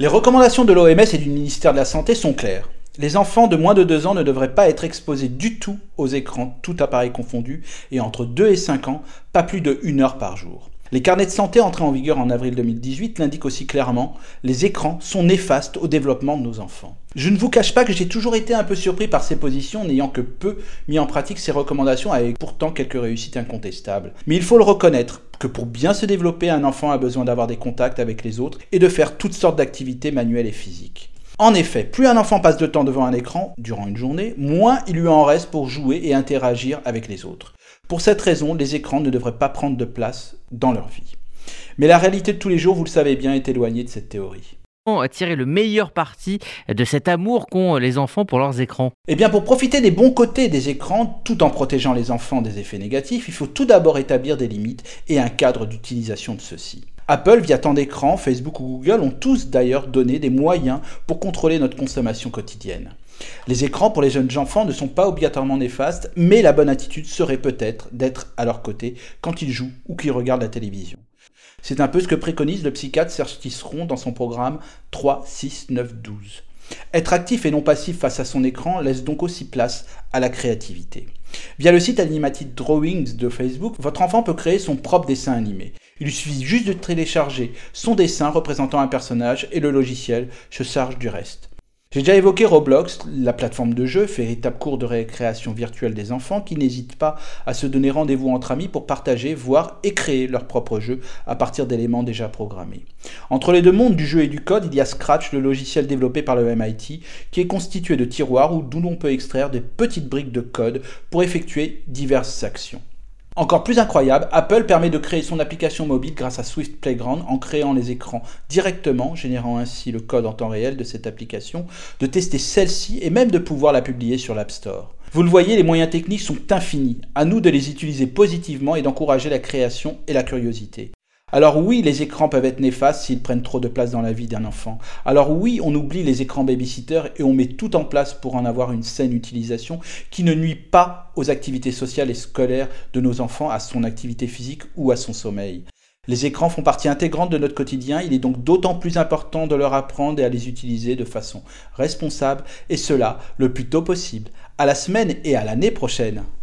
Les recommandations de l'OMS et du ministère de la Santé sont claires. Les enfants de moins de 2 ans ne devraient pas être exposés du tout aux écrans, tout appareil confondu, et entre 2 et 5 ans, pas plus de 1 heure par jour. Les carnets de santé entrés en vigueur en avril 2018 l'indiquent aussi clairement, les écrans sont néfastes au développement de nos enfants. Je ne vous cache pas que j'ai toujours été un peu surpris par ces positions, n'ayant que peu mis en pratique ces recommandations avec pourtant quelques réussites incontestables. Mais il faut le reconnaître, que pour bien se développer, un enfant a besoin d'avoir des contacts avec les autres et de faire toutes sortes d'activités manuelles et physiques. En effet, plus un enfant passe de temps devant un écran durant une journée, moins il lui en reste pour jouer et interagir avec les autres. Pour cette raison, les écrans ne devraient pas prendre de place dans leur vie. Mais la réalité de tous les jours, vous le savez bien, est éloignée de cette théorie tirer le meilleur parti de cet amour qu'ont les enfants pour leurs écrans? Eh bien, pour profiter des bons côtés des écrans, tout en protégeant les enfants des effets négatifs, il faut tout d'abord établir des limites et un cadre d'utilisation de ceux-ci. Apple, via tant d'écrans, Facebook ou Google ont tous d'ailleurs donné des moyens pour contrôler notre consommation quotidienne. Les écrans pour les jeunes enfants ne sont pas obligatoirement néfastes, mais la bonne attitude serait peut-être d'être à leur côté quand ils jouent ou qu'ils regardent la télévision. C'est un peu ce que préconise le psychiatre Serge Tisseron dans son programme 3, 6, 9, 12. Être actif et non passif face à son écran laisse donc aussi place à la créativité. Via le site Animated Drawings de Facebook, votre enfant peut créer son propre dessin animé. Il lui suffit juste de télécharger son dessin représentant un personnage et le logiciel se charge du reste. J'ai déjà évoqué Roblox, la plateforme de jeu, véritable cours de récréation virtuelle des enfants qui n'hésitent pas à se donner rendez-vous entre amis pour partager, voir et créer leur propre jeu à partir d'éléments déjà programmés. Entre les deux mondes du jeu et du code, il y a Scratch, le logiciel développé par le MIT, qui est constitué de tiroirs d'où l'on peut extraire des petites briques de code pour effectuer diverses actions. Encore plus incroyable, Apple permet de créer son application mobile grâce à Swift Playground en créant les écrans directement, générant ainsi le code en temps réel de cette application, de tester celle-ci et même de pouvoir la publier sur l'App Store. Vous le voyez, les moyens techniques sont infinis. À nous de les utiliser positivement et d'encourager la création et la curiosité. Alors oui, les écrans peuvent être néfastes s'ils prennent trop de place dans la vie d'un enfant. Alors oui, on oublie les écrans babysitter et on met tout en place pour en avoir une saine utilisation qui ne nuit pas aux activités sociales et scolaires de nos enfants, à son activité physique ou à son sommeil. Les écrans font partie intégrante de notre quotidien, il est donc d'autant plus important de leur apprendre et à les utiliser de façon responsable, et cela le plus tôt possible. À la semaine et à l'année prochaine.